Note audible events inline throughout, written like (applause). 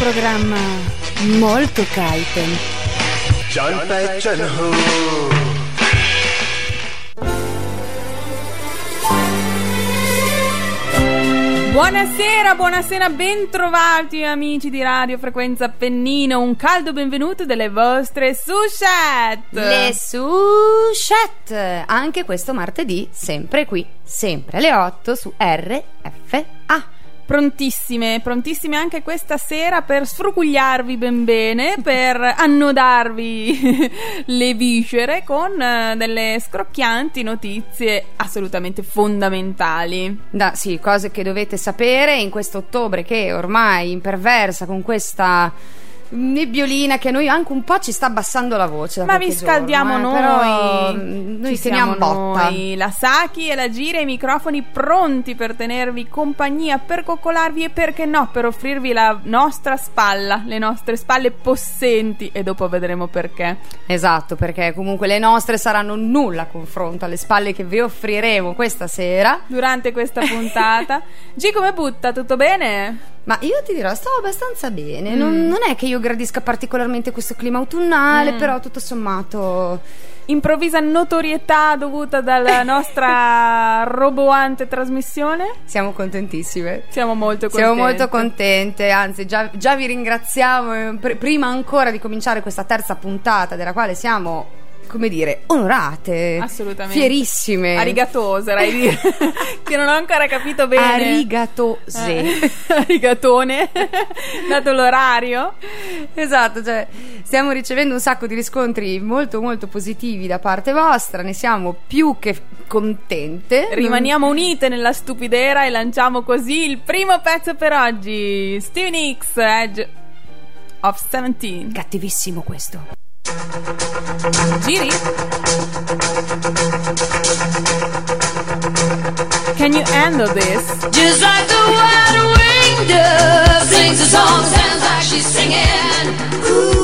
Programma molto kaiten. John Ho. Buonasera, buonasera, bentrovati amici di Radio Frequenza Appennino. Un caldo benvenuto delle vostre Sushat. Le Sushat, anche questo martedì, sempre qui, sempre alle 8 su RFA prontissime, prontissime anche questa sera per sfrucugliarvi ben bene, (laughs) per annodarvi (laughs) le viscere con eh, delle scrocchianti notizie assolutamente fondamentali. Da, sì, cose che dovete sapere in questo ottobre che ormai imperversa con questa nebbiolina che a noi anche un po' ci sta abbassando la voce. Ma vi scaldiamo giorno, eh, noi, però noi teniamo botta. Noi, la Saki e la Gira e i microfoni pronti per tenervi compagnia, per coccolarvi e perché no, per offrirvi la nostra spalla, le nostre spalle possenti e dopo vedremo perché. Esatto, perché comunque le nostre saranno nulla a confronto alle spalle che vi offriremo questa sera durante questa puntata. (laughs) G come butta? Tutto bene? Ma io ti dirò, stavo abbastanza bene. Mm. Non, non, è che io gradisca particolarmente questo clima autunnale, mm. però tutto sommato. Improvvisa notorietà dovuta dalla (laughs) nostra roboante trasmissione? Siamo contentissime. Siamo molto contente. Siamo molto contente, anzi, già, già vi ringraziamo. Eh, pr- prima ancora di cominciare questa terza puntata, della quale siamo come dire, onorate. Assolutamente. Fierissime. Arigatose, oserai dire. (laughs) che non ho ancora capito bene. Arigatose. Eh, (laughs) arigatone. Dato l'orario. Esatto, cioè stiamo ricevendo un sacco di riscontri molto molto positivi da parte vostra, ne siamo più che contente. Rimaniamo unite nella stupidera e lanciamo così il primo pezzo per oggi. Steven X, Edge of 17. Cattivissimo questo. Giri? Can you handle this? Just like the wide winged dove sings a song, sounds like she's singing. Ooh,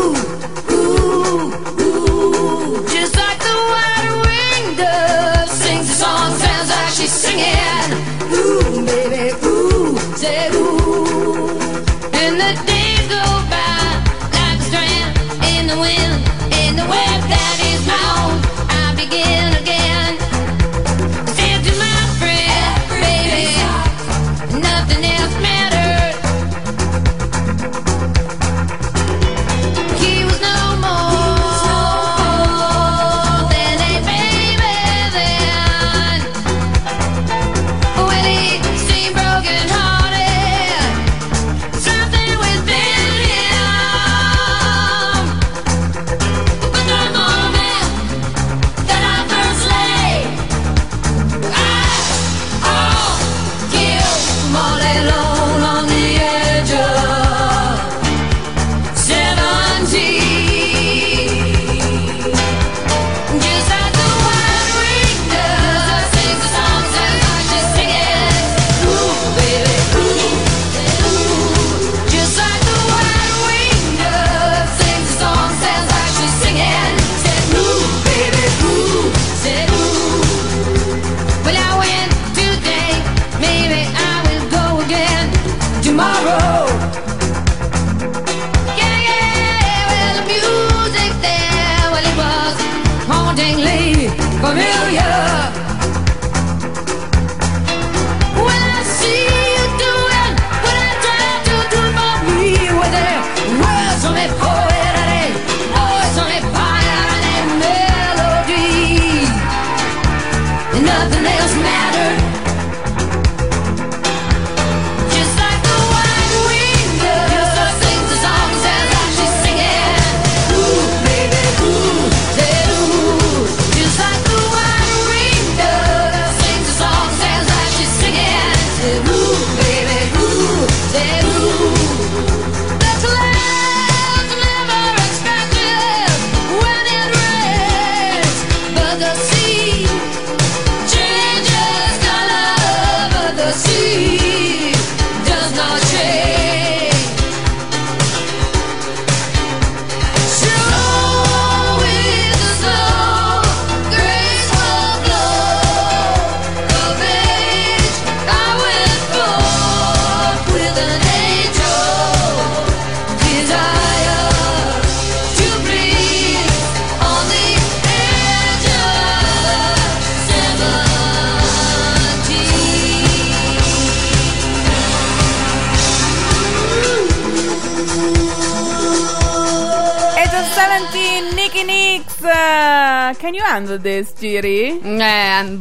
Uh, can you handle this, Giri? Eh, I'm.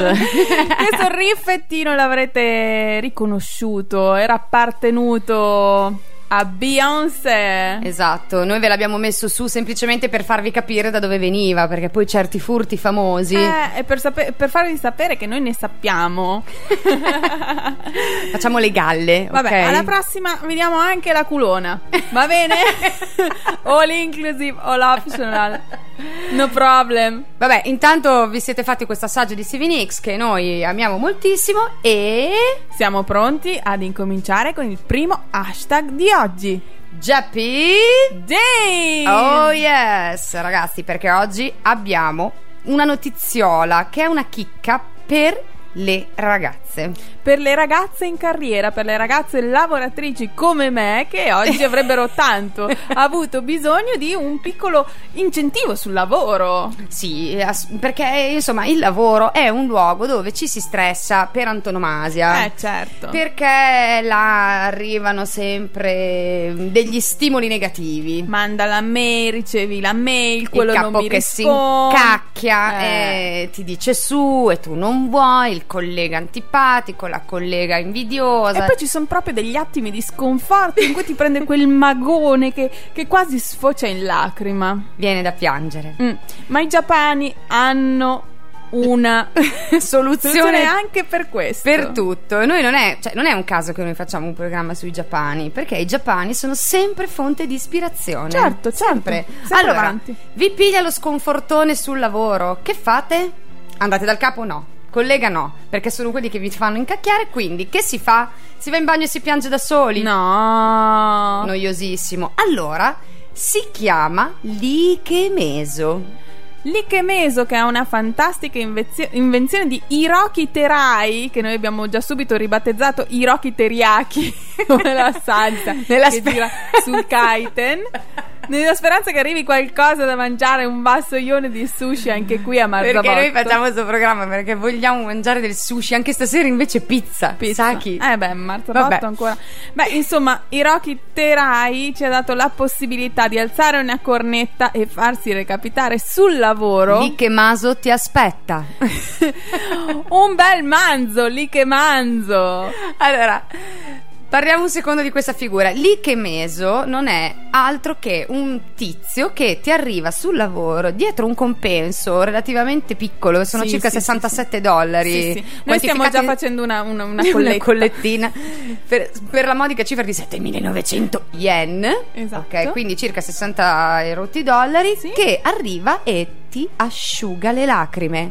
(laughs) Questo riffettino l'avrete riconosciuto, era appartenuto a Beyoncé. esatto, noi ve l'abbiamo messo su semplicemente per farvi capire da dove veniva, perché poi certi furti famosi Eh, e per, sape- per farvi sapere che noi ne sappiamo. (laughs) facciamo le galle, Vabbè, ok? alla prossima vediamo anche la culona. Va bene? (laughs) all inclusive, all optional. No problem. Vabbè, intanto vi siete fatti questo assaggio di Stevie Nicks che noi amiamo moltissimo e Siamo pronti ad incominciare con il primo hashtag di oggi. Giappi Day! Oh yes, ragazzi, perché oggi abbiamo una notiziola che è una chicca per le ragazze. Per le ragazze in carriera, per le ragazze lavoratrici come me, che oggi (laughs) avrebbero tanto avuto bisogno di un piccolo incentivo sul lavoro. Sì, perché insomma il lavoro è un luogo dove ci si stressa per antonomasia. Eh, certo. Perché là arrivano sempre degli stimoli negativi. Manda la mail, ricevi la mail, quello il capo non mi che si risponde. incacchia Eh. e ti dice su e tu non vuoi, il collega antipatico, la collega invidiosa. E poi ci sono proprio degli attimi di sconforto in cui ti prende quel magone che, che quasi sfocia in lacrima. Viene da piangere. Mm. Ma i giapani hanno una (laughs) Soluzione anche per questo. per tutto. Noi non è, cioè, non è un caso che noi facciamo un programma sui Giappani, perché i Giappani sono sempre fonte di ispirazione. Certo, certo. sempre. Sempre allora, avanti. vi piglia lo sconfortone sul lavoro. Che fate? Andate dal capo? No. Collega no, perché sono quelli che vi fanno incacchiare, quindi che si fa? Si va in bagno e si piange da soli? No. Noiosissimo. Allora, si chiama Likemeso. L'Ikemeso, che è una fantastica invezio- invenzione di Hiroki Terai, che noi abbiamo già subito ribattezzato Hiroki Teriyaki, (laughs) come la salsa Nella che spe- gira sul kaiten. (laughs) Nella speranza che arrivi qualcosa da mangiare, un vassoione di sushi anche qui a Marzabotto. Perché noi facciamo questo programma perché vogliamo mangiare del sushi, anche stasera invece pizza. Pizza. Saki. Eh beh, Marzabotto ancora. Beh, insomma, Hiroki Terai ci ha dato la possibilità di alzare una cornetta e farsi recapitare sul lavoro Likemaso ti aspetta. (laughs) un bel manzo, lì che manzo. allora, parliamo un secondo di questa figura. Likemeso non è altro che un tizio che ti arriva sul lavoro dietro un compenso relativamente piccolo, sono Sì, circa sì, sì, 67 dollari. Sì, sì. Noi stiamo già facendo una, una, una (laughs) una collettina per, per la modica cifra di 7900 yen Esatto. ok quindi circa 60 e rotti dollari che arriva e ti asciuga le lacrime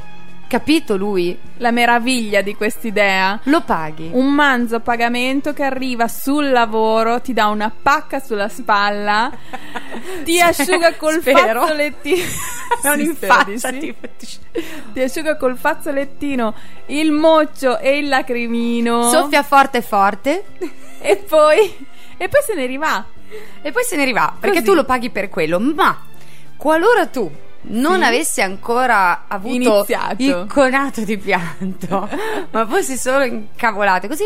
capito lui La meraviglia di quest'idea. lo paghi Un manzo a pagamento che arriva sul lavoro, ti dà una pacca sulla spalla, (laughs) ti asciuga col Spero. fazzolettino. non in faccia sì. ti- Ti asciuga col fazzolettino il moccio e il lacrimino. soffia forte forte E poi. E poi se ne rivà. e poi se ne rivà perché Così. tu lo paghi per quello ma qualora tu non Sì. avessi ancora avuto Iniziato. il conato di pianto, (laughs) ma fossi solo incavolate così.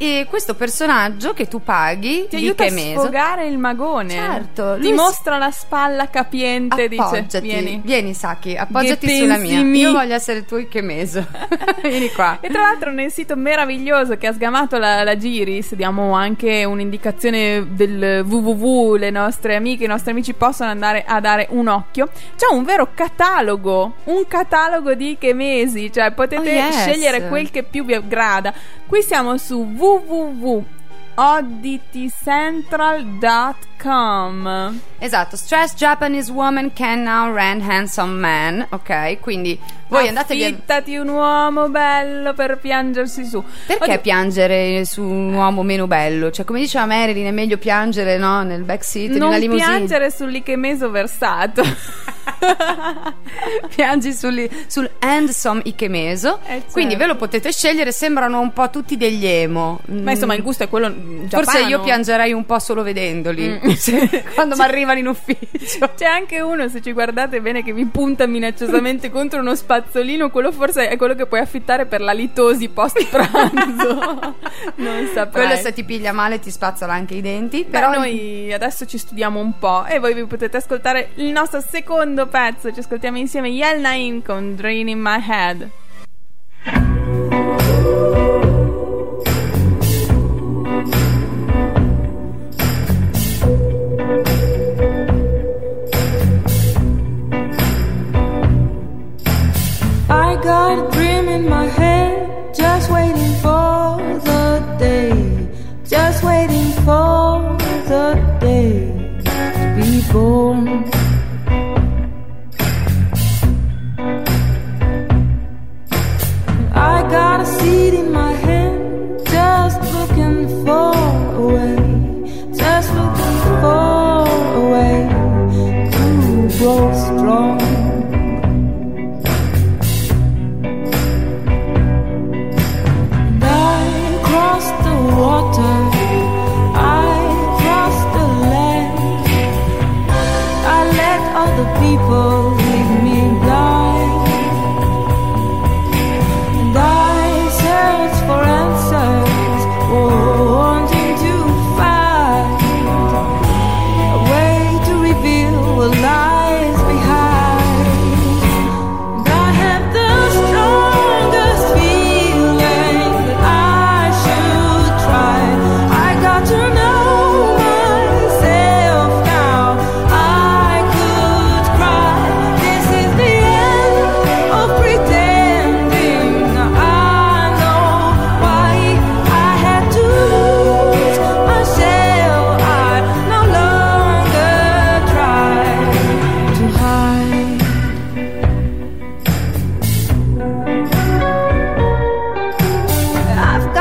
E questo personaggio che tu paghi Ti aiuta a sfogare il magone. Certo, Ti si- mostra la spalla capiente. Dice: appoggiati, Vieni. Saki, appoggiati Che sulla mia. mi? Io voglio essere il tuo Ikemeso. (laughs) Vieni qua. E tra l'altro nel sito meraviglioso che ha sgamato la, la Giris diamo anche un'indicazione del www, le nostre amiche, i nostri amici possono andare a dare un occhio. C'è un vero catalogo, un catalogo di che mesi, cioè potete Oh, yes. scegliere quel che più vi aggrada. Qui siamo su www.odditycentral.com Esatto, Stressed Japanese woman can now rent handsome man. Ok, quindi voi andatevi a... Affittati un uomo bello per piangersi su. Perché Oddio, piangere su un uomo meno bello? Cioè, come diceva Marilyn, è meglio piangere no, nel backseat di una non limousine. piangere sull'Ikemeso versato. (laughs) (laughs) Piangi sul, sul Handsome Ikemeso. Eh, certo. Quindi ve lo potete scegliere, sembrano un po' tutti degli emo. Ma insomma, il gusto è quello giappano. Forse io piangerei un po' solo vedendoli Mm. (laughs) Se- (laughs) quando mi arrivano in ufficio. C'è anche uno, se ci guardate bene, che vi punta minacciosamente contro uno spazzolino. Quello forse è quello che puoi affittare per la litosi post pranzo. non saprei. Quello se ti piglia male ti spazzola anche i denti. Però Però noi adesso ci studiamo un po' e voi vi potete ascoltare il nostro secondo pezzo. Ci ascoltiamo insieme Yel Naim con Drain in My Head.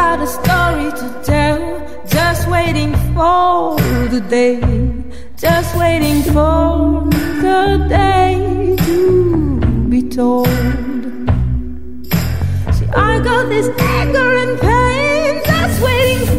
Got a story to tell, just waiting for the day, just waiting for the day to be told. See, I got this anger and pain, just waiting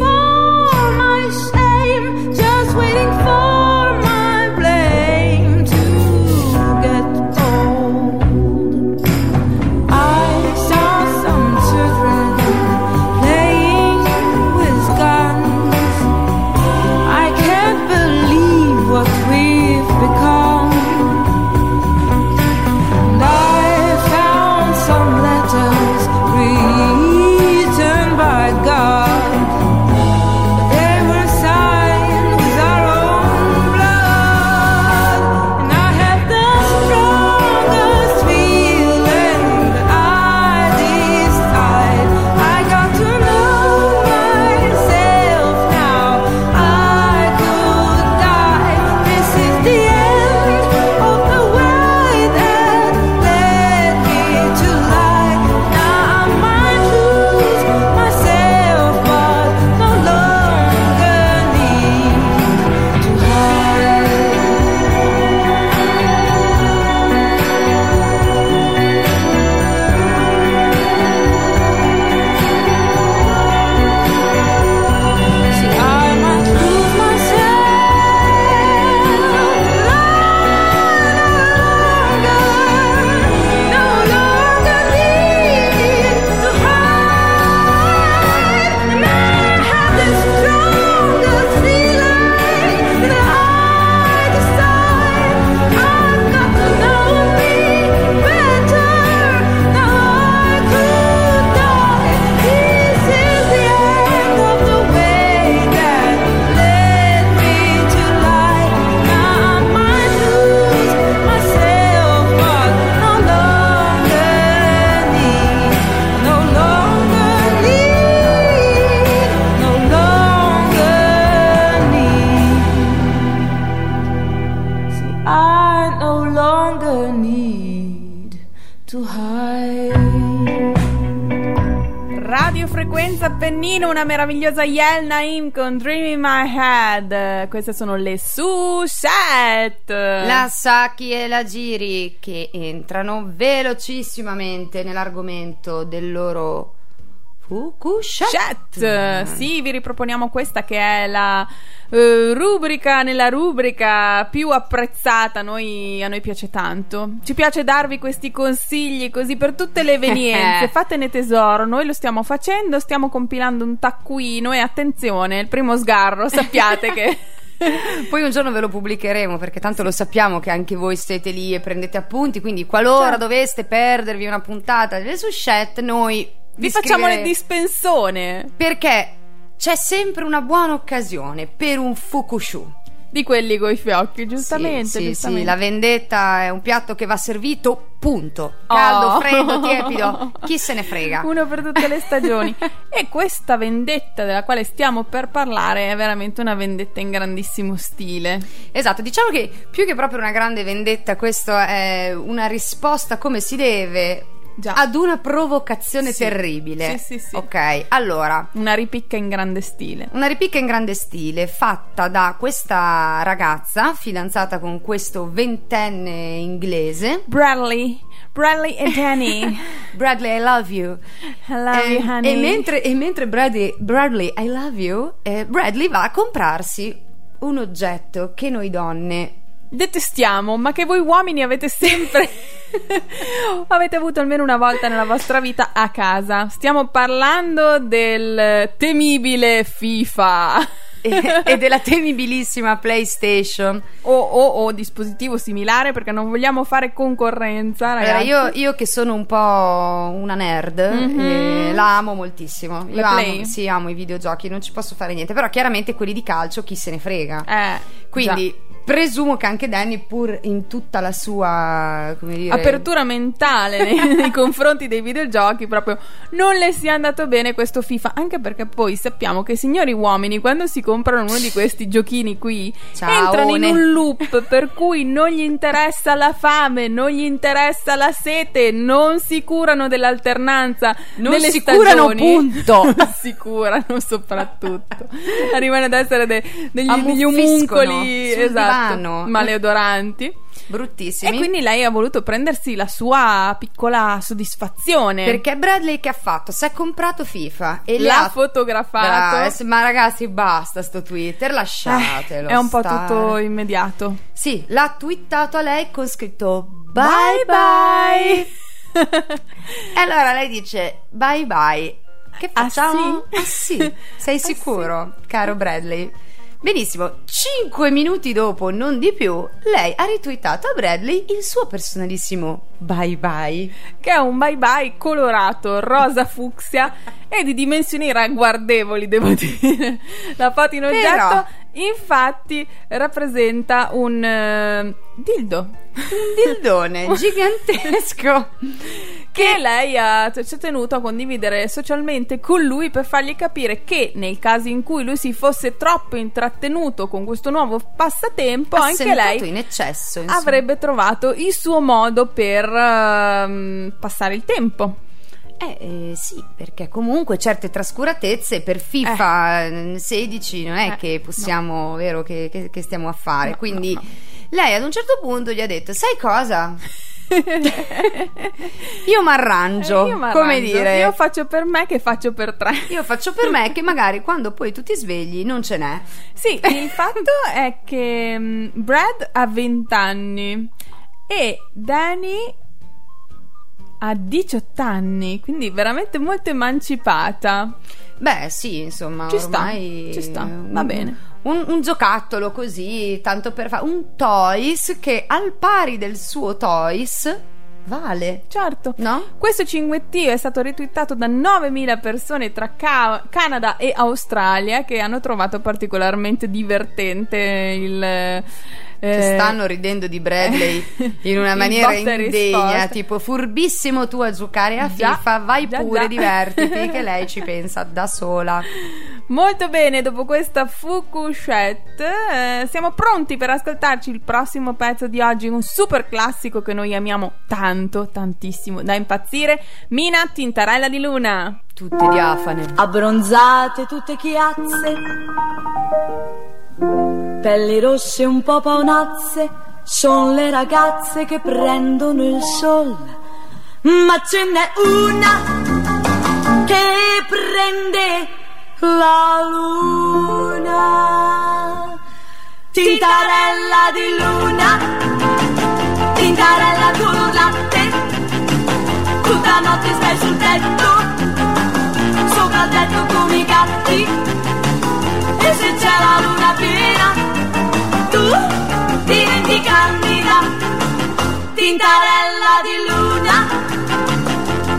dall'Appennino una meravigliosa Yel Naim con Dream in My Head. Queste sono le Suset. La Saki e la Giri che entrano velocissimamente nell'argomento del loro Fukushat. Chat. Sì, vi riproponiamo questa che è la eh, rubrica nella rubrica più apprezzata. Noi- a noi piace tanto. Ci piace darvi questi consigli così per tutte le evenienze. (laughs) Fatene tesoro. Noi lo stiamo facendo. Stiamo compilando un taccuino. E attenzione, il primo sgarro, sappiate che. (laughs) Poi un giorno ve lo pubblicheremo perché tanto lo sappiamo che anche voi siete lì e prendete appunti, quindi qualora Certo. doveste perdervi una puntata delle Sushette, noi Vi facciamo le dispensone Perché c'è sempre una buona occasione per un fukushu. di quelli coi fiocchi, giustamente. Sì, sì, giustamente. sì, la vendetta è un piatto che va servito, punto. Caldo, Oh. freddo, tiepido, (laughs) chi se ne frega. Uno per tutte le stagioni. (laughs) e questa vendetta della quale stiamo per parlare è veramente una vendetta in grandissimo stile. Esatto, diciamo che più che proprio una grande vendetta, questa è una risposta come si deve Già. ad una provocazione Sì. Sì, Sì, sì, sì. Ok, allora, Una ripicca in grande stile. una ripicca in grande stile fatta da questa ragazza fidanzata con questo ventenne inglese. Bradley, Bradley e Danny. (laughs) Bradley, I love you. I love Eh, you, honey. E mentre, e mentre Bradley, Bradley, I love you, eh, Bradley va a comprarsi un oggetto che noi donne Detestiamo, ma che voi uomini avete sempre. (laughs) avete avuto almeno una volta nella vostra vita a casa. Stiamo parlando del temibile FIFA. e, e della temibilissima PlayStation. o, o- o dispositivo similare perché non vogliamo fare concorrenza, Allora, io, io che sono un po' una nerd, Mhm. eh, la amo moltissimo. Io amo, sì, amo i videogiochi, non ci posso fare niente. Però chiaramente quelli di calcio chi se ne frega. Eh, Quindi presumo che anche Danny, pur in tutta la sua dire, apertura mentale nei, (laughs) nei confronti dei videogiochi, proprio non le sia andato bene questo FIFA. Anche perché poi sappiamo che signori uomini, quando si comprano uno di questi giochini qui, Ciaone. entrano in un loop (laughs) per cui non gli interessa la fame, non gli interessa la sete, non si curano dell'alternanza. Non nelle si curano, stagioni. (laughs) punto. Non si curano soprattutto. Arrivano ad essere de- degli, degli sul esatto, divano. maleodoranti. bruttissimi. E quindi lei ha voluto prendersi la sua piccola soddisfazione. Perché Bradley che ha fatto? Si è comprato FIFA e l'ha l'ha fotografato. Eh, ma ragazzi, basta sto Twitter, lasciatelo. Eh, è un po' stare. tutto immediato. Sì, l'ha twittato a lei con scritto bye Bye bye. (laughs) e allora lei dice bye bye. Che Ah, facciamo? sì? Ah sì, (laughs) sei Ah, sicuro, caro Bradley? Benissimo, cinque minuti dopo, non di più, lei ha ritweetato a Bradley il suo personalissimo bye bye. Che è un bye bye colorato, rosa fucsia (laughs) e di dimensioni ragguardevoli, devo dire. La foto in oggetto, Però- infatti, rappresenta un eh, dildo. Un dildone (laughs) gigantesco. (laughs) che lei ha, ci ha tenuto a condividere socialmente con lui per fargli capire che nel caso in cui lui si fosse troppo intrattenuto con questo nuovo passatempo, anche lei in eccesso, avrebbe trovato il suo modo per ehm, passare il tempo. Eh, eh, sì, perché comunque certe trascuratezze per FIFA eh, 16 non è Eh, che possiamo, vero, che, che- che stiamo a fare. No, Quindi no, no. lei ad un certo punto gli ha detto: Sai cosa? (laughs) Io mi arrangio, Eh, come dire. Io faccio per me che faccio per tre. Io faccio per me che magari quando poi tu ti svegli non ce n'è. Sì, il fatto è che mm, Brad ha 20 anni e Danny ha 18 anni, quindi veramente molto emancipata. Beh, sì, insomma, Ci sta, ormai ci sta, va bene. Un, un giocattolo così, tanto per fare un toys che al pari del suo toys vale. Certo. No? Questo cinguettio è stato retweetato da 9.000 persone tra Ca- Canada e Australia che hanno trovato particolarmente divertente il... eh, Che stanno ridendo di Bradley in una (laughs) maniera e indegna, tipo furbissimo tu a giocare a Già, FIFA, vai già, pure, già. divertiti, che lei ci (laughs) pensa da sola. Molto bene, dopo questa Fukushette, eh, siamo pronti per ascoltarci il prossimo pezzo di oggi, un super classico che noi amiamo tanto, tantissimo, da impazzire. Mina Tintarella di Luna. Tutte diafane. abbronzate tutte chiazze, pelli rosse un po' paonazze, son le ragazze che prendono il sol, ma ce n'è una che prende la luna, tintarella di luna, tintarella color latte, tutta notte stai sul tetto sopra il tetto come i gatti. E se c'è la luna piena candida tintarella di luna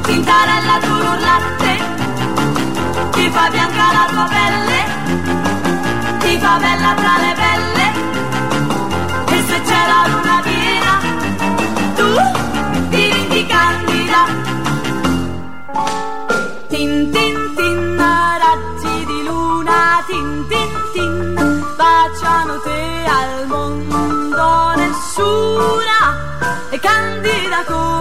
tintarella color latte ti fa bianca la tua pelle ti fa bella tra le belle nessuna è candida come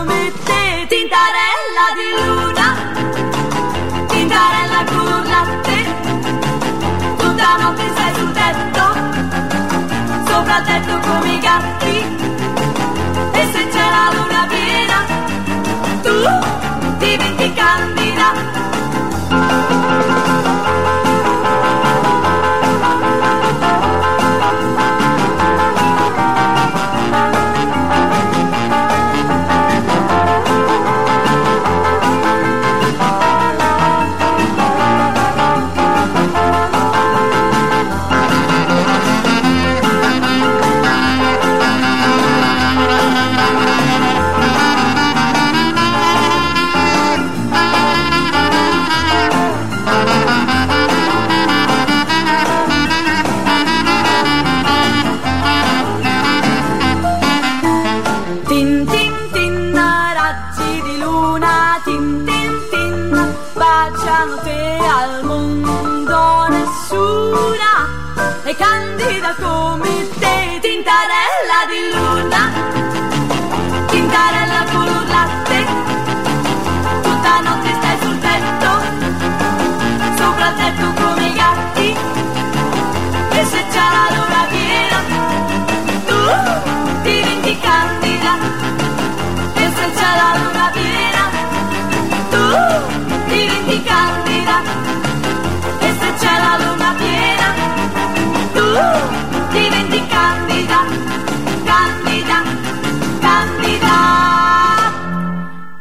tu diventi candida e se c'è la luna piena tu diventi candida candida candida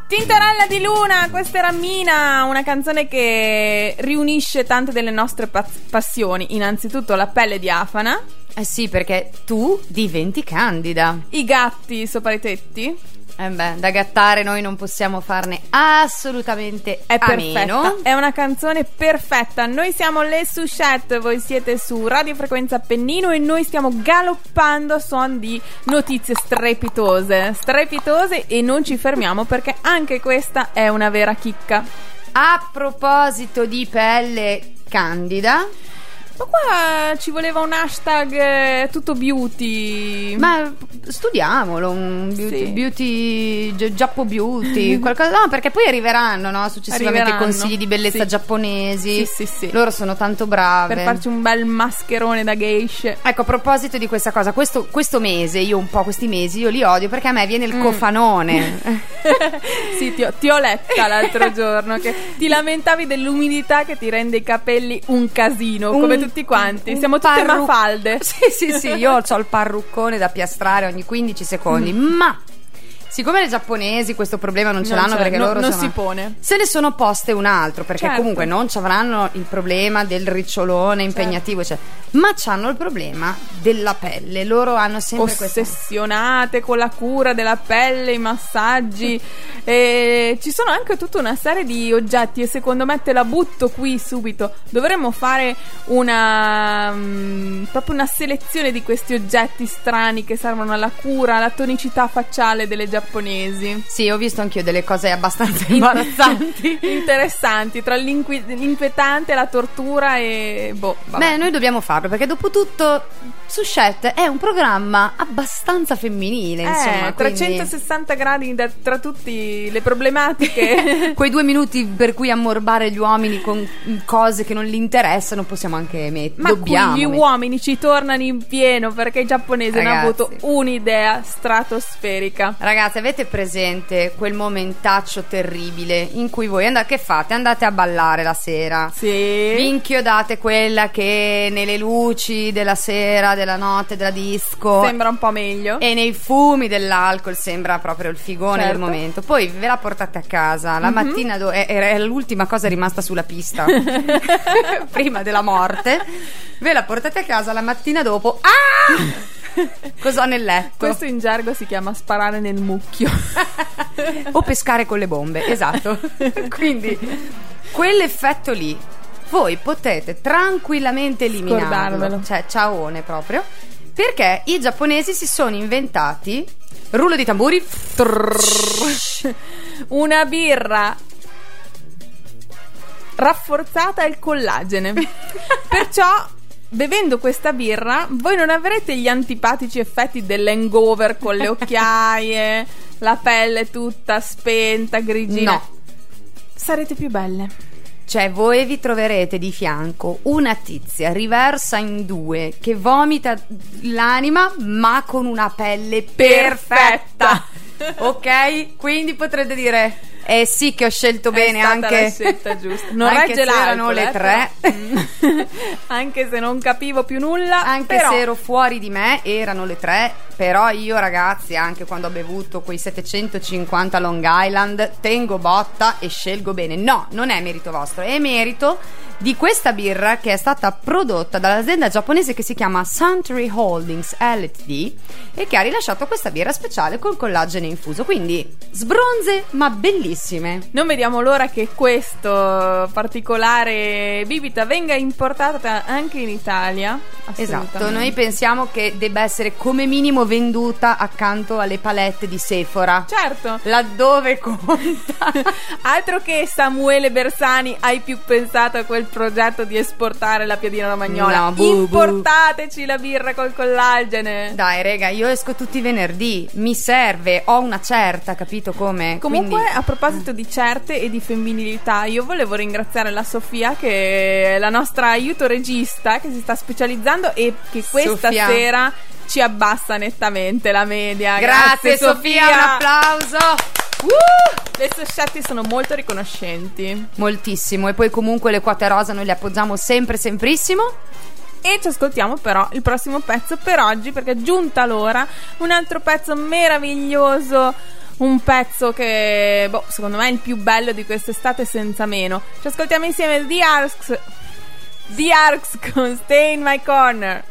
Tintarella di Luna, questa era Mina, una canzone che riunisce tante delle nostre pa- passioni. Innanzitutto la pelle diafana, Eh sì, perché tu diventi candida. i gatti sopra i tetti. Eh beh, da gattare noi non possiamo farne assolutamente È a perfetta, meno. è una canzone perfetta. Noi siamo le Sushette, voi siete su Radio Frequenza Appennino e noi stiamo galoppando a suon di notizie strepitose. Strepitose e non ci fermiamo perché anche questa è una vera chicca. A proposito di pelle candida, Ma qua ci voleva un hashtag eh, tutto beauty. ma studiamolo, un beauty, Sì. beauty gi- giappo beauty, (laughs) qualcosa, no, perché poi arriveranno, no, successivamente Arriveranno, consigli di bellezza sì. giapponesi. Sì, sì, sì. Loro sono tanto brave. per farci un bel mascherone da geisha. Ecco, a proposito di questa cosa, questo, questo mese, io un po' questi mesi, io li odio perché a me viene il Mm. cofanone. (laughs) sì, ti ho, ti ho letta l'altro (laughs) giorno che ti lamentavi dell'umidità che ti rende i capelli un casino, Un- come tutti quanti. un Siamo tutte parru- mafalde. Sì, sì, sì, io (laughs) ho il parruccone da piastrare ogni 15 secondi, ma siccome le giapponesi questo problema non ce Non l'hanno perché no- loro non sono- si pone. Se ne sono poste un altro, perché Certo. comunque non ci avranno il problema del ricciolone impegnativo, cioè, ma hanno il problema della pelle. Loro hanno sempre questa Ossessionate con la cura della pelle, i massaggi. (laughs) E ci sono anche tutta una serie di oggetti e secondo me te la butto qui subito. Dovremmo fare una mm, proprio una selezione di questi oggetti strani che servono alla cura, alla tonicità facciale delle giapponesi. Sì, ho visto anch'io delle cose abbastanza (laughs) imbarazzanti. (laughs) Interessanti, tra l'inqui- l'inquietante, la tortura e. boh. vabbè. Beh, noi dobbiamo farlo perché dopo tutto Suscette è un programma abbastanza femminile, insomma. eh, quindi 360 gradi da- tra tutte le problematiche. (laughs) Quei due minuti per cui ammorbare gli uomini con cose che non li interessano possiamo anche mettere. Ma Dobbiamo. qui gli met- uomini ci tornano in pieno perché i giapponesi hanno Ragazzi. avuto un'idea stratosferica. Ragazzi, avete presente quel momentaccio terribile in cui voi andate, che fate? Andate a ballare la sera. Sì. Vi inchiodate quella che nelle luci della sera, della notte, della disco Sembra un po' meglio. e nei fumi dell'alcol sembra proprio il figone Certo. Del momento. Poi ve la portate a casa la mattina, do- è- era l'ultima cosa rimasta sulla pista (laughs) (laughs) prima della morte. Ve la portate a casa la mattina dopo. Ah! (laughs) Cos'ho nel letto? Questo in gergo si chiama sparare nel mucchio. (laughs) o pescare con le bombe, esatto. (laughs) Quindi quell'effetto lì voi potete tranquillamente eliminarlo. Cioè, ciaone proprio. Perché i giapponesi si sono inventati rullo di tamburi. Una birra rafforzata al collagene. Perciò, bevendo questa birra, voi non avrete gli antipatici effetti dell'hangover con le (laughs) occhiaie, la pelle tutta spenta, grigina. No. Sarete più belle. Cioè, voi vi troverete di fianco una tizia riversa in due che vomita l'anima, ma con una pelle perfetta. (laughs) ok? Quindi potrete dire: Eh sì, che ho scelto bene anche. la scelta giusta. Non anche regge se erano l'alcol, le eh, tre. però. (laughs) anche se non capivo più nulla. Anche però- se ero fuori di me, erano le tre. Però io, ragazzi, anche quando ho bevuto quei 750 Long Island, tengo botta e scelgo bene. No, non è merito vostro, è merito di questa birra che è stata prodotta dall'azienda giapponese che si chiama Suntory Holdings Ltd e che ha rilasciato questa birra speciale col collagene infuso. Quindi sbronze, ma bellissime. Non vediamo l'ora che questo particolare bibita venga importata anche in Italia. Esatto, noi pensiamo che debba essere come minimo venduta accanto alle palette di Sephora. Certo. Laddove conta. (laughs) Altro che Samuele Bersani, hai più pensato a quel progetto di esportare la piadina romagnola? No, bu, bu. Importateci la birra col collagene. Dai, rega, io esco tutti i venerdì. Mi serve, ho una certa, capito come? Comunque, Quindi- a proposito di certe e di femminilità, io volevo ringraziare la Sofia, che è la nostra aiuto regista, che si sta specializzando e che questa Sofia. sera ci abbassa nettamente la media. Grazie, Sofia, un applauso. Uh! Le soscetti sono molto riconoscenti. Moltissimo. E poi comunque le quote rosa noi le appoggiamo sempre, semprissimo. E ci ascoltiamo però il prossimo pezzo per oggi perché è giunta l'ora. Un altro pezzo meraviglioso. Un pezzo che, boh, secondo me è il più bello di quest'estate senza meno. Ci ascoltiamo insieme The Arcs. The Arcs con Stay in My Corner.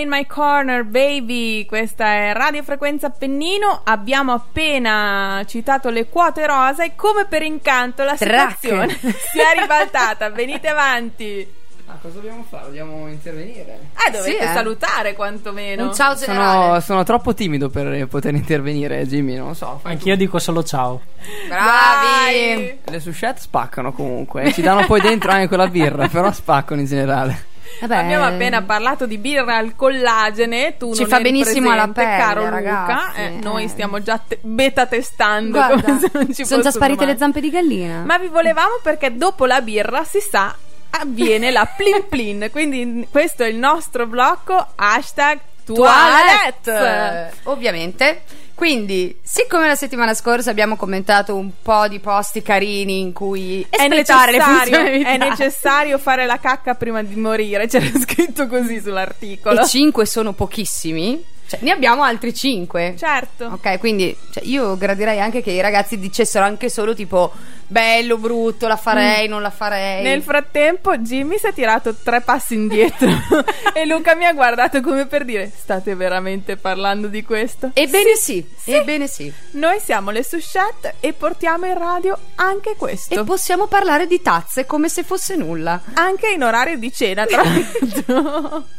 In My Corner Baby, questa è Radio Frequenza Appennino. Abbiamo appena citato le quote rosa e come per incanto la Trac. situazione (laughs) si è ribaltata. Venite avanti. Ah, cosa dobbiamo fare? Dobbiamo intervenire. Eh, dovete Sì, eh. salutare quantomeno. Un ciao generale. Sono, sono troppo timido per poter intervenire, Jimmy. Non lo so. Anch'io dico solo ciao. Bravi. Vai. tu. Le sushette spaccano comunque. Ci danno poi dentro anche quella birra, però spaccano in generale. Vabbè, Abbiamo appena parlato di birra al collagene. Tu Ci non fa benissimo alla presente, pelle, caro Luca. ragazzi, Eh, eh. Noi stiamo già te- beta testando. Guarda, sono già sparite domani. le zampe di gallina. Ma vi volevamo perché dopo la birra si sa avviene la plin (laughs) plin. Quindi questo è il nostro blocco hashtag. Toilette, ovviamente. Quindi, siccome la settimana scorsa abbiamo commentato un po' di posti carini in cui È espletare le funzionalità è necessario fare la cacca prima di morire. C'era (laughs) scritto così sull'articolo. e 5 sono pochissimi, cioè ne abbiamo altri 5. Certo. Ok, quindi cioè, io gradirei anche che i ragazzi dicessero anche solo tipo bello, brutto, la farei, non la farei. Nel frattempo Jimmy si è tirato tre passi indietro (laughs) (laughs) e Luca mi ha guardato come per dire state veramente parlando di questo? Ebbene sì, ebbene sì. Noi siamo le Sushette e portiamo in radio anche questo. E possiamo parlare di tazze come se fosse nulla. anche in orario di cena, tra (laughs) l'altro.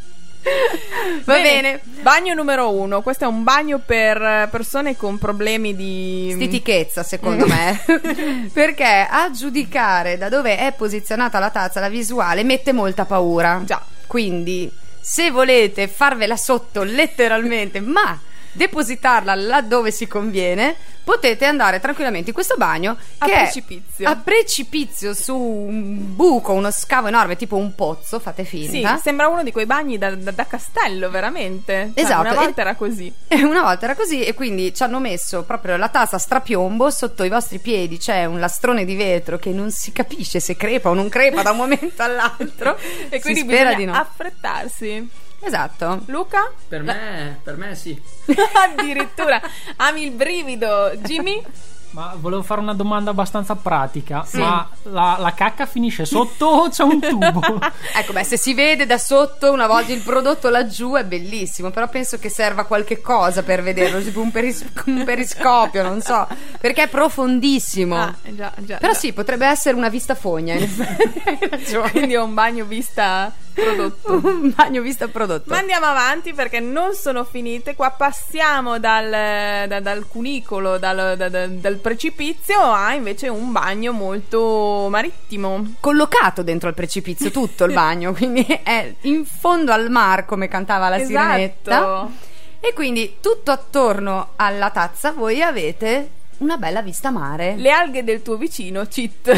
Va bene. Bagno numero uno. Questo è un bagno per eh, persone con problemi di. Stitichezza, secondo me. (laughs) Perché a giudicare da dove è posizionata la tazza, la visuale mette molta paura. Già. Quindi, se volete farvela sotto letteralmente, ma depositarla laddove si conviene, potete andare tranquillamente in questo bagno A che è precipizio. a precipizio su un buco, uno scavo enorme, tipo un pozzo, fate Sì, finta. sembra uno di quei bagni da, da- da castello, veramente. Cioè, Esatto, Una volta e- era così. E (laughs) una volta era così e quindi ci hanno messo proprio la tazza a strapiombo sotto i vostri piedi c'è un lastrone di vetro che non si capisce se crepa o non crepa da un momento all'altro (laughs) E Si quindi spera bisogna di no. affrettarsi. Esatto Luca? Per me, (laughs) per me sì. Addirittura ami il brivido. Jimmy? Ma volevo fare una domanda abbastanza pratica. Ma la, la cacca finisce sotto o c'è un tubo? (laughs) ecco beh se si vede da sotto una volta il prodotto laggiù è bellissimo però penso che serva qualche cosa per vederlo tipo un, peris- un periscopio non so perché è profondissimo Ah, già, già. però già. sì potrebbe essere una vista fogna in effetti (laughs) Quindi è un bagno vista prodotto. (laughs) un bagno vista prodotto Ma andiamo avanti perché non sono finite. Qua passiamo dal, da- dal cunicolo, dal, da- da- dal precipizio a invece un bagno molto marittimo. collocato dentro il precipizio tutto il bagno, (laughs) quindi è in fondo al mar come cantava la sirenetta. Esatto. E quindi tutto attorno alla tazza voi avete una bella vista mare. Le alghe del tuo vicino, cheat. (laughs)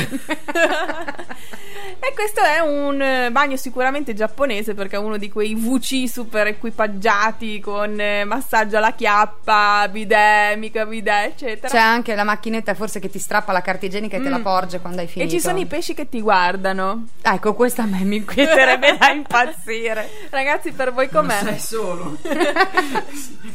e questo è un eh, bagno sicuramente giapponese perché è uno di quei WC super equipaggiati con eh, massaggio alla chiappa, bidet, mica bidet, eccetera. C'è anche la macchinetta forse che ti strappa la carta igienica e te la Mm. porge quando hai e finito. ci sono i pesci che ti guardano. Ecco, questa a me mi inquieterebbe (laughs) da impazzire. Ragazzi, per voi com'è? Sei solo. (laughs)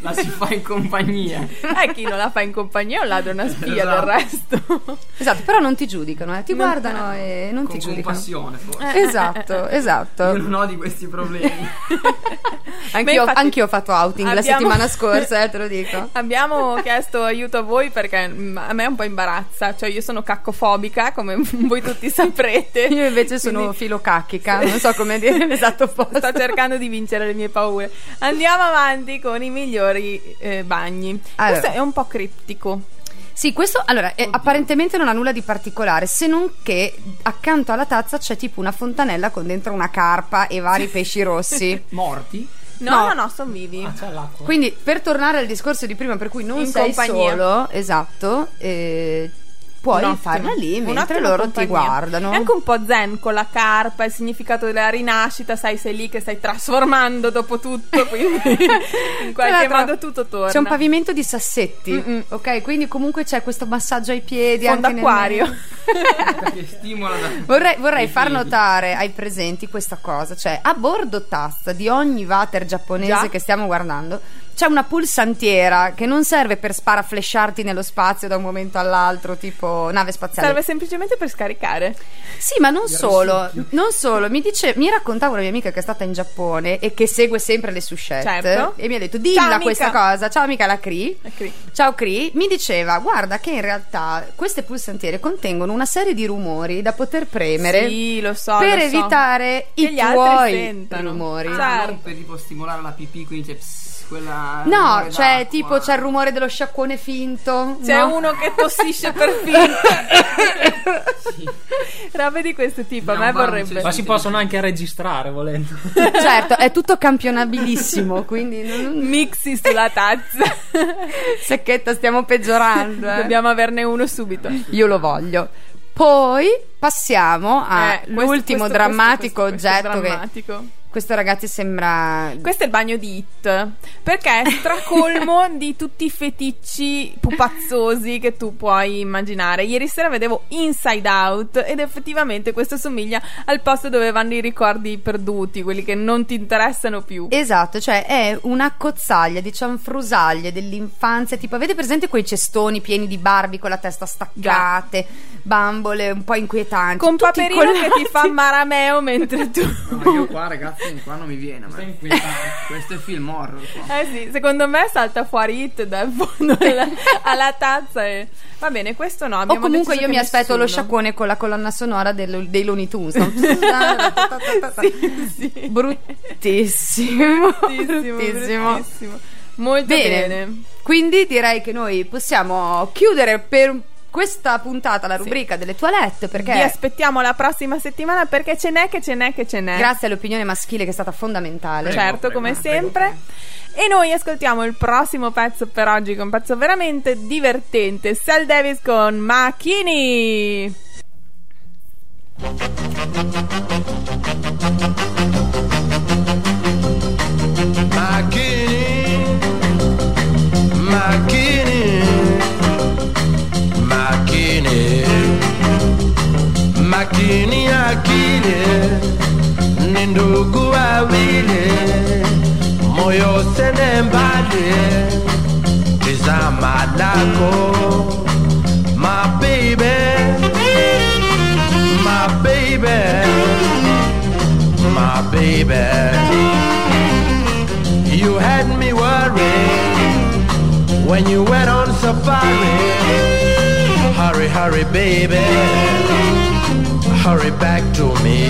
La si fa in compagnia. Eh, chi non la fa in compagnia è un ladro, una (laughs) spia Esatto. del resto. Esatto, però non ti giudicano, eh. ti Non- guardano e non Con ti giudicano. compassione, forse. Esatto, (laughs) esatto. Io non ho di questi problemi. (laughs) Anch'io, infatti anch'io ho fatto outing la abbiamo- settimana scorsa, eh, te lo dico. Abbiamo chiesto aiuto a voi perché mm, a me un po' imbarazza, cioè io sono caccofobica, come voi tutti saprete. Io invece sono Quindi filocacchica, non so come dire l'esatto posto. Sto cercando di vincere le mie paure. Andiamo avanti con i migliori eh, bagni. Allora. Questo è un po' criptico. Sì, questo allora eh, apparentemente non ha nulla di particolare, se non che accanto alla tazza c'è tipo una fontanella con dentro una carpa e vari (laughs) pesci rossi. Morti? No, No. no, no, sono vivi. Ah, c'è l'acqua. Quindi per tornare al discorso di prima, per cui non In sei compagnia. solo, esatto, eh, puoi Un'ottima- farla lì mentre loro compagnia. ti guardano. È anche un po' zen con la carpa, il significato della rinascita, sai, sei lì che stai trasformando dopo tutto, (laughs) quindi in qualche modo tutto torna. C'è un pavimento di sassetti, Mm-mm. ok? Quindi comunque c'è questo massaggio ai piedi Fondo anche nel- acquario. che stimola da... (laughs) Vorrei, vorrei far figli. notare ai presenti questa cosa, cioè a bordo tazza di ogni water giapponese Già. che stiamo guardando c'è una pulsantiera che non serve per sparaflesciarti nello spazio da un momento all'altro, tipo nave spaziale. Serve semplicemente per scaricare. Sì, ma non solo, non solo. Mi, dice, mi raccontava una mia amica che è stata in Giappone e che segue sempre le sushette Certo. e mi ha detto Ciao, dilla amica." questa cosa. Ciao amica la Cri. Ciao Cri. Mi diceva guarda che in realtà queste pulsantiere contengono una serie di rumori da poter premere Sì, lo so. per lo so. evitare Che i tuoi rumori. Certo. Ah, non per tipo stimolare la pipì, quindi c'è pss, quella... No, cioè d'acqua. tipo c'è il rumore dello sciacquone finto. C'è no? uno che tossisce per (laughs) finta. Robe di questo tipo, a me ma vorrebbe. Ma si possono anche registrare volendo. (laughs) certo, è tutto campionabilissimo, quindi non- Mixi sulla tazza. secchetta stiamo peggiorando. eh. Dobbiamo averne uno subito. Io lo voglio. Poi passiamo Eh, questo- all'ultimo questo- drammatico questo- questo oggetto drammatico. che questo ragazzi sembra Questo è il bagno di It perché è stracolmo (laughs) di tutti i feticci pupazzosi che tu puoi immaginare. Ieri sera vedevo Inside Out ed effettivamente questo somiglia al posto dove vanno i ricordi perduti, quelli che non ti interessano più. Esatto, cioè è una cozzaglia di cianfrusaglie dell'infanzia, tipo avete presente quei cestoni pieni di Barbie con la testa staccate, bambole un po' inquietanti, Con Paperino che collati. ti fa (laughs) marameo mentre tu... No, ma io qua ragazzi qua non mi viene ma questo è film horror qua Eh sì, secondo me salta fuori It dal fondo (laughs) alla, alla tazza e... Va bene, questo no. O comunque io che mi aspetto lo nessuno. sciacquone con la colonna sonora del- dei Looney Tunes. (laughs) Sì, sì. Bruttissimo. Bruttissimo, bruttissimo. bruttissimo. Molto Bene. bene. Quindi direi che noi possiamo chiudere per questa puntata la rubrica delle toilette perché Vi aspettiamo la prossima settimana perché ce n'è che ce n'è che ce n'è. grazie all'opinione maschile che è stata fondamentale. certo, come sempre. E noi ascoltiamo il prossimo pezzo per oggi, che è un pezzo veramente divertente. Sal Davis con Macchini. Makini, makini, akili ni ndugu wawili, moyo sende mbali, lako my baby, my baby, my baby. You had me worried when you went on safari. Hurry, hurry, baby. Hurry back to me.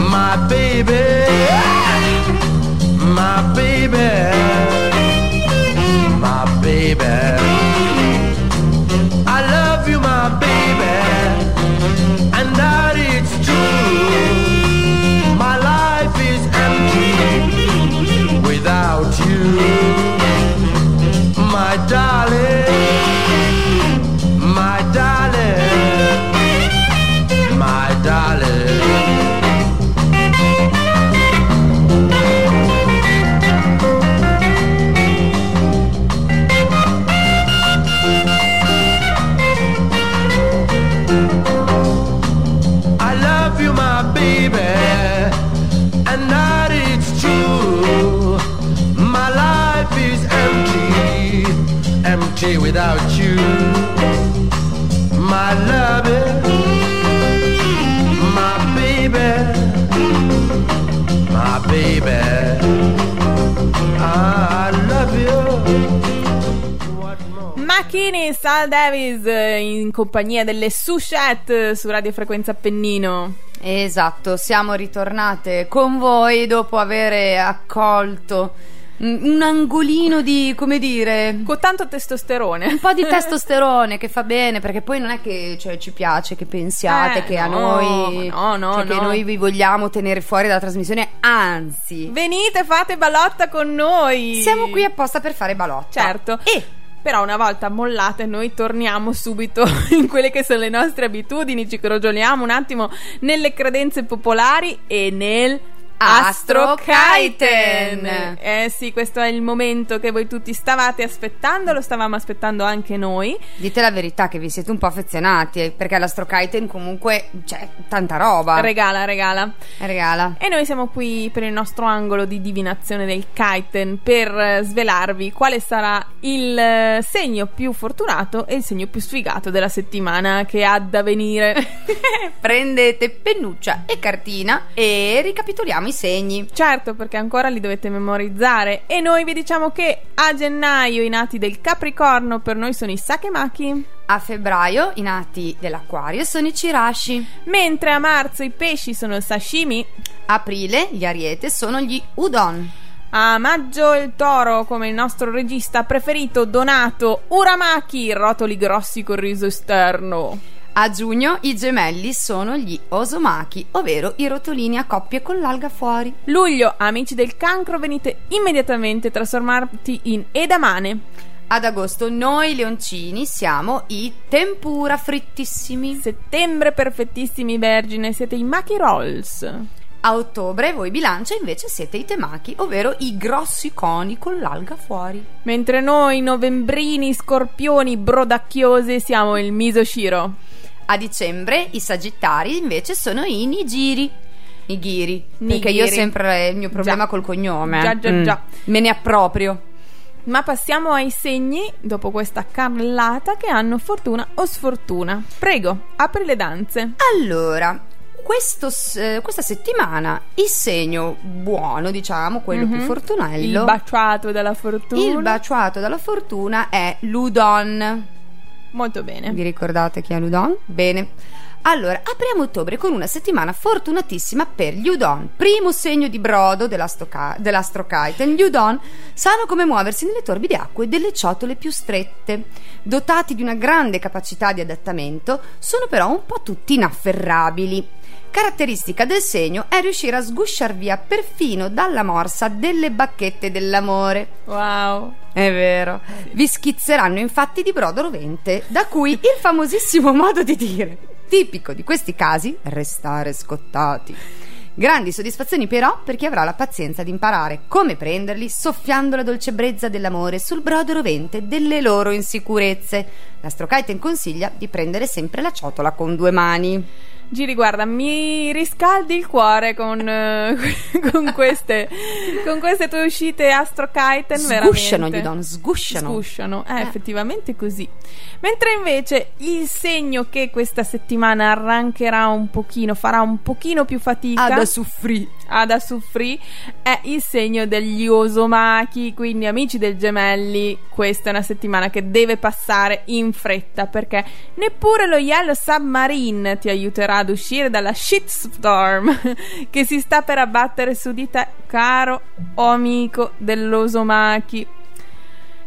My baby. My baby. My baby. Davis eh, in compagnia delle Sushette su Radio Frequenza Appennino. Esatto, siamo ritornate con voi dopo aver accolto un angolino di, come dire, Con tanto testosterone. un po' di (laughs) testosterone che fa bene perché poi non è che cioè, ci piace che pensiate Eh, che a no, noi no, no, cioè, che no. noi vi vogliamo tenere fuori dalla trasmissione anzi Venite, fate balotta con noi. siamo qui apposta per fare balotta Certo. e Però una volta mollate noi torniamo subito (laughs) in quelle che sono le nostre abitudini, ci crogioliamo un attimo nelle credenze popolari e nel Astro Kiten. Eh sì, questo è il momento che voi tutti stavate aspettando, lo stavamo aspettando anche noi. Dite la verità che vi siete un po' affezionati, eh, perché l'Astro Kiten comunque c'è tanta roba. Regala, regala. Regala. E noi siamo qui per il nostro angolo di divinazione del Kiten per eh, svelarvi quale sarà il eh, segno più fortunato e il segno più sfigato della settimana che ha da venire. (laughs) Prendete pennuccia e cartina e ricapitoliamo i segni. Certo, perché ancora li dovete memorizzare. E noi vi diciamo che a gennaio i nati del Capricorno per noi sono i Sakemaki. A febbraio i nati dell'Aquario sono i Cirashi. Mentre a marzo i pesci sono il sashimi, Aprile gli Ariete sono gli Udon. a maggio il toro come il nostro regista preferito Donato Uramaki, rotoli grossi col riso esterno. A giugno i gemelli sono gli Osomaki, ovvero i rotolini a coppie con l'alga fuori. Luglio, amici del cancro, venite immediatamente trasformati in edamane. Ad agosto noi leoncini siamo i tempura frittissimi. Settembre, perfettissimi vergine, siete i Maki Rolls. A ottobre voi bilancia invece siete i temaki, ovvero i grossi coni con l'alga fuori. Mentre noi, novembrini, scorpioni, brodacchiose, siamo il Misoshiro. A dicembre i sagittari invece sono i nigiri. Nigiri, perché io ho Nigiri. sempre il mio problema Già. col cognome. Già, già, Mm. già. Me ne approprio. Ma passiamo ai segni, dopo questa carrellata, che hanno fortuna o sfortuna. Prego, apri le danze. Allora, questo eh, questa settimana il segno buono, diciamo, quello più Mhm. fortunello, Il baciato della fortuna. il baciato dalla fortuna è l'Udon. Molto bene. Vi ricordate chi è l'Udon? Bene. Allora, apriamo ottobre con una settimana fortunatissima per gli Udon. Primo segno di brodo dell'Astro dell'Astro Kiten. Gli Udon sanno come muoversi nelle torbide acque delle ciotole più strette. Dotati di una grande capacità di adattamento, sono però un po' tutti inafferrabili. Caratteristica del segno è riuscire a sgusciar via perfino dalla morsa delle bacchette dell'amore. Wow. È vero. Vi schizzeranno infatti di brodo rovente, da cui il famosissimo modo di dire, tipico di questi casi, restare scottati. Grandi soddisfazioni però per chi avrà la pazienza di imparare come prenderli soffiando la dolce brezza dell'amore sul brodo rovente delle loro insicurezze. L'Astro Kiten consiglia di prendere sempre la ciotola con due mani. Giri, guarda, mi riscaldi il cuore con, eh, (laughs) con, queste, con queste tue uscite Astro Kiten. Sgusciano gli Udon, sgusciano. Sgusciano, è Eh. effettivamente così. Mentre invece il segno che questa settimana arrancherà un pochino, farà un pochino più fatica Ad soffrì. ad assuffrì è il segno degli osomaki, quindi amici del gemelli, questa è una settimana che deve passare in fretta perché neppure lo Yellow Submarine ti aiuterà ad uscire dalla shitstorm (laughs) che si sta per abbattere su di te, caro o amico dell'osomaki.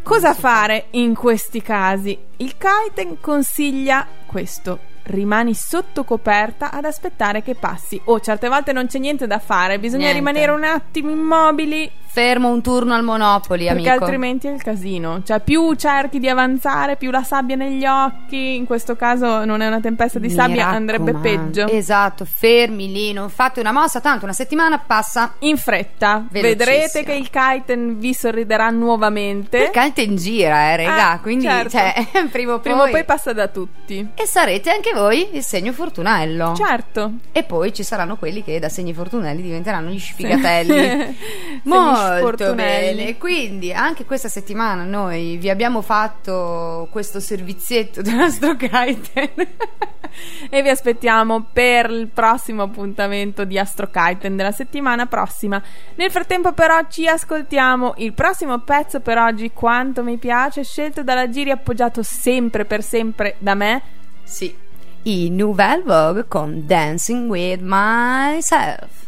Cosa fare in questi casi? Il Kaiten consiglia questo. Rimani sotto coperta ad aspettare che passi. O certe volte non c'è niente da fare, bisogna Niente. rimanere un attimo immobili Fermo un turno al Monopoli, perché amico. altrimenti è il casino. Cioè, più cerchi di avanzare, più la sabbia negli occhi. In questo caso non è una tempesta di Mi sabbia, andrebbe raccomando. peggio. Esatto, fermi lì, non fate una mossa, tanto una settimana passa. In fretta, vedrete che il kiten vi sorriderà nuovamente. Il cante in gira, eh, regà, Ah, quindi certo. cioè, (laughs) prima o poi, poi passa da tutti. e sarete anche voi il segno fortunello. Certo. E poi ci saranno quelli che da segni fortunelli diventeranno gli sfigatelli. (laughs) (laughs) Segni Molto bene. Quindi anche questa settimana noi vi abbiamo fatto questo servizietto del nostro (laughs) kiten. E vi aspettiamo per il prossimo appuntamento di Astro Kiten della settimana prossima. Nel frattempo, però, ci ascoltiamo il prossimo pezzo per oggi. Quanto mi piace, scelto dalla Giri, appoggiato sempre per sempre da me. sì. I Nouvelle Vogue con Dancing with Myself.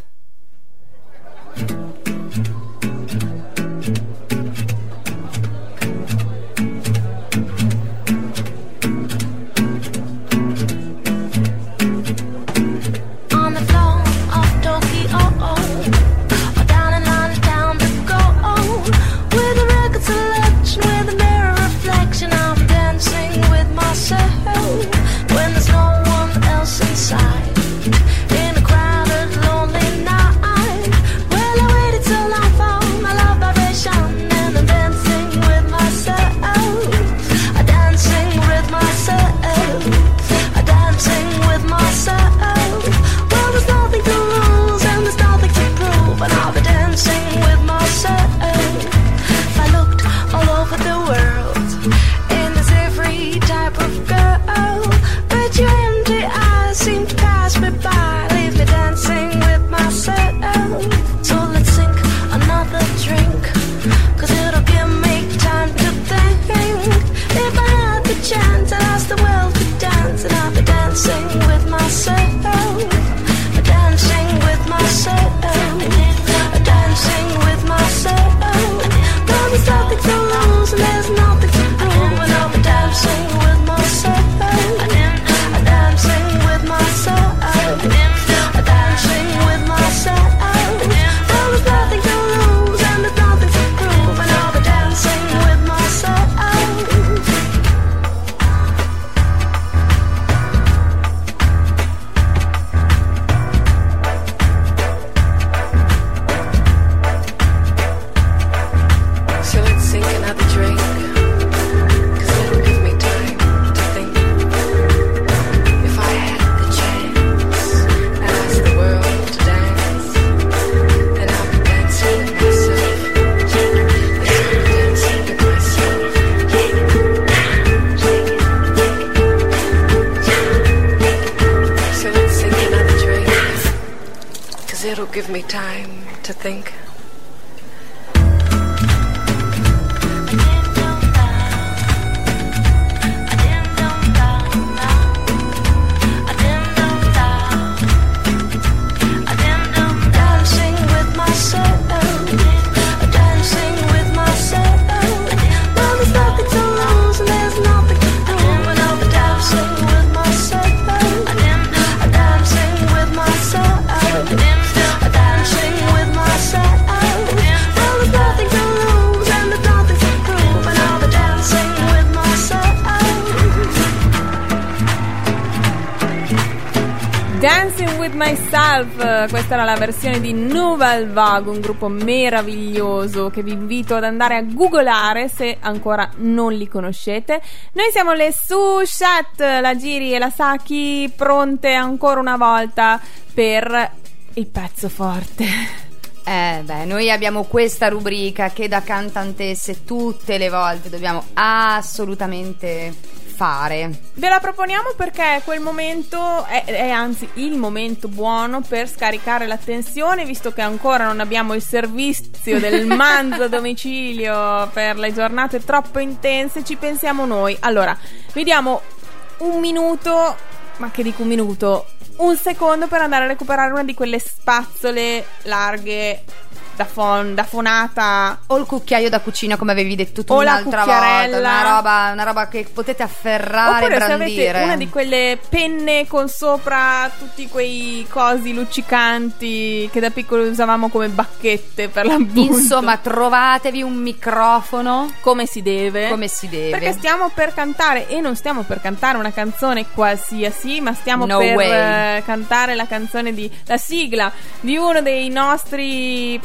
Dancing with Myself, questa era la versione di Nouvelle Vague, un gruppo meraviglioso che vi invito ad andare a googolare se ancora non li conoscete. Noi siamo le Sushat, la Giri e la Saki, pronte ancora una volta per il pezzo forte. Eh beh, noi abbiamo questa rubrica che da cantantesse tutte le volte dobbiamo assolutamente fare. Ve la proponiamo perché quel momento, è, è anzi il momento buono per scaricare la tensione, visto che ancora non abbiamo il servizio del (laughs) manzo a domicilio per le giornate troppo intense, ci pensiamo noi. Allora, vi diamo un minuto, ma che dico un minuto, un secondo per andare a recuperare una di quelle spazzole larghe da, fon- da fonata O il cucchiaio da cucina, come avevi detto tu O la un'altra volta. Una roba, una roba che potete afferrare Oppure e se brandire. avete una di quelle penne con sopra tutti quei cosi luccicanti che da piccolo usavamo come bacchette per l'appunto. Insomma, trovatevi un microfono come si deve. come si deve. Perché stiamo per cantare e non stiamo per cantare una canzone qualsiasi, ma stiamo No per way. eh, cantare la canzone di la sigla di uno dei nostri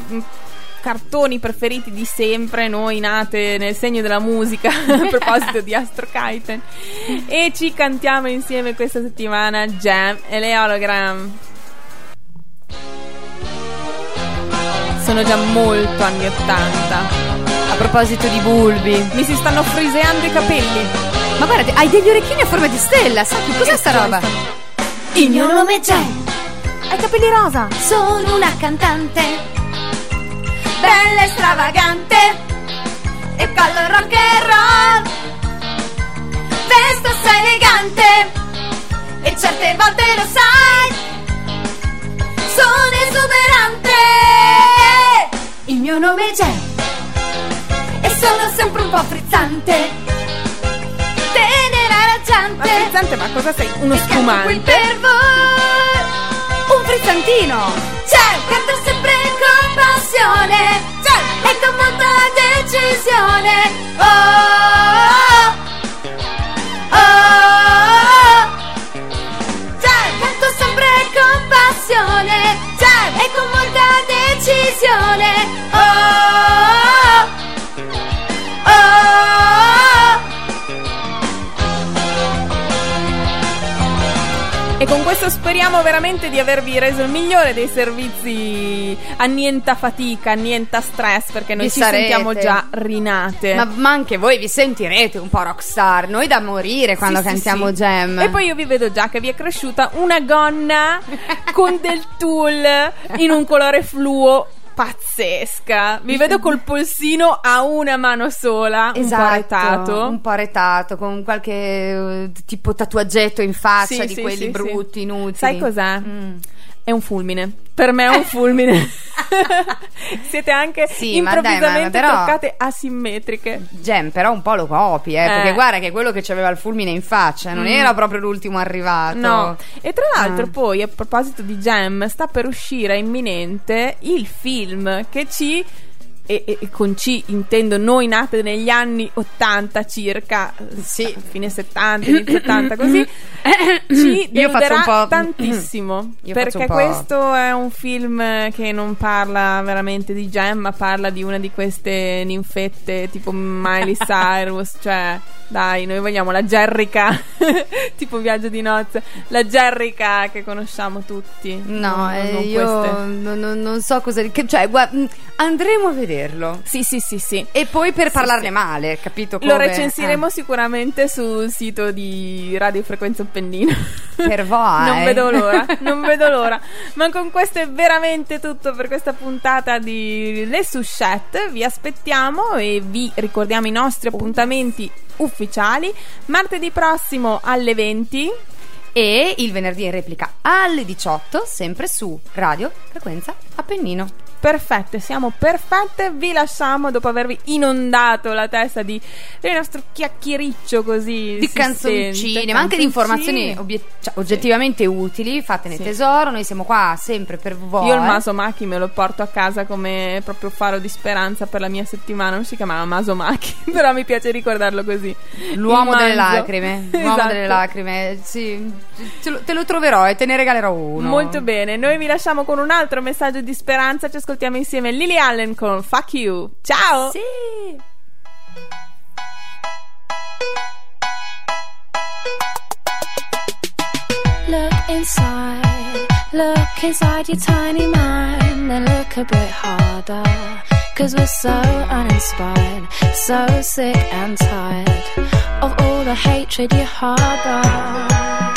cartoni preferiti di sempre, noi nate nel segno della musica, (laughs) a proposito di Astro Kiten. E ci cantiamo insieme questa settimana Jam e le Hologram. Sono già molto anni 80. A proposito di bulbi. Mi si stanno friseando i capelli. Ma guarda, hai degli orecchini a forma di stella, sai che cos'è sta roba? Il mio nome è Jen, Hai capelli rosa. sono una cantante, bella e stravagante, e ballo rock and roll. Vesto assai elegante, e certe volte lo sai, sono esuberante. Il mio nome è Jen, e sono sempre un po' frizzante, tenera Ma raggiante. frizzante, ma cosa sei? Uno E canto qui per voi Un frizzantino C'è, canto sempre con passione. C'è, e con molta decisione. Oh, Questo speriamo veramente di avervi reso il migliore dei servizi a nienta fatica, a nienta stress, perché noi Vi ci sarete. sentiamo già rinate. Ma, ma anche voi vi sentirete un po' rockstar. Noi da morire quando Sì, sì, cantiamo sì. Gem. E poi io vi vedo già che vi è cresciuta una gonna con del tulle in un colore fluo pazzesca. Vi vedo col polsino a una mano sola, un po' Esatto, retato. un po' retato, con qualche eh, tipo tatuaggetto in faccia Sì, di sì, quelli sì, brutti, inutili. Sai cos'è? Mm. È un fulmine. Per me è un fulmine. (laughs) (laughs) Siete anche Sì, ma dai, improvvisamente ma però- toccate asimmetriche. Gem, però un po' lo copi, eh, Eh. perché guarda che quello che c'aveva il fulmine in faccia non Mm. era proprio l'ultimo arrivato. No, e tra l'altro Ah. poi a proposito di Gem sta per uscire imminente il film che ci e, e- con C intendo noi nate negli anni 80 circa, Sì. fine 70, inizio 80 così, (coughs) ci Io faccio un deluderà po'- tantissimo Io perché faccio un po'- questo è un film che non parla veramente di Gem ma parla di una di queste ninfette tipo Miley (laughs) Cyrus, cioè dai, noi vogliamo la Jerrica (laughs) tipo viaggio di nozze, la Jerrica che conosciamo tutti. No, Non- eh, non io non, non- so cosa. che- cioè, guarda, mh, andremo a vederlo. Sì, sì, sì, sì. E poi per parlarne sì. male, capito? Lo come? recensiremo Eh, sicuramente sul sito di Radio Frequenza Appennino. per (laughs) voi. Non vedo l'ora, non vedo l'ora. Ma con questo è veramente tutto per questa puntata di Le Souchette. Vi aspettiamo e vi ricordiamo i nostri appuntamenti ufficiali. Martedì prossimo alle 20. E il venerdì in replica alle 18, sempre su Radio Frequenza Appennino. Perfette, siamo perfette. Vi lasciamo dopo avervi inondato la testa di del nostro chiacchiericcio così. Di canzoncine, sente, ma anche di informazioni obiet- cioè, oggettivamente utili. Fatene Sì. tesoro, noi siamo qua sempre per voi. Io il Masomaki me lo porto a casa come proprio faro di speranza per la mia settimana. Non si chiamava Masomaki, (laughs) però mi piace ricordarlo così. L'uomo delle lacrime. (laughs) L'uomo Esatto. delle lacrime. Sì, te lo, te lo troverò e te ne regalerò uno. Molto bene, noi vi lasciamo con un altro messaggio di speranza. Ci ascoltiamo insieme Lily Allen con Fuck You. Ciao! Sì. Look inside, look inside your tiny mind, then look a bit harder. Cause we're so uninspired, so sick and tired of all the hatred you harbor.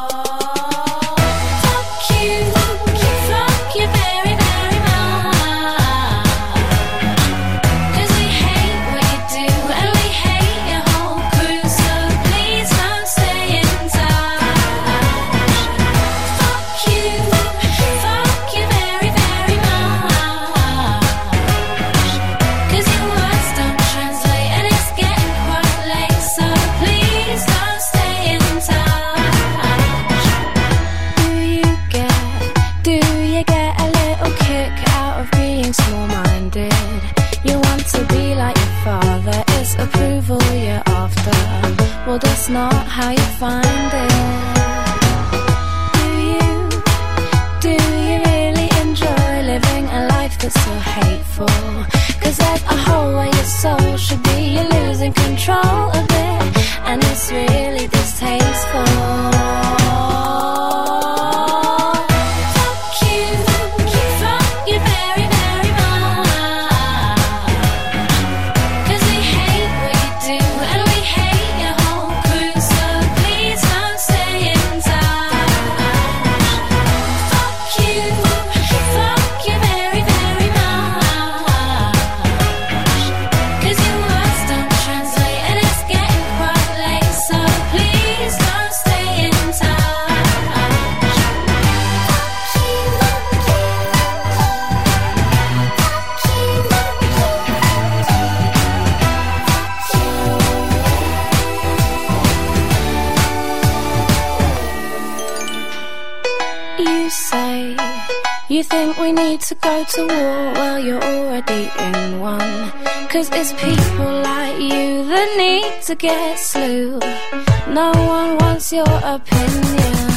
Control Cause it's people like you that need to get slew. No one wants your opinion.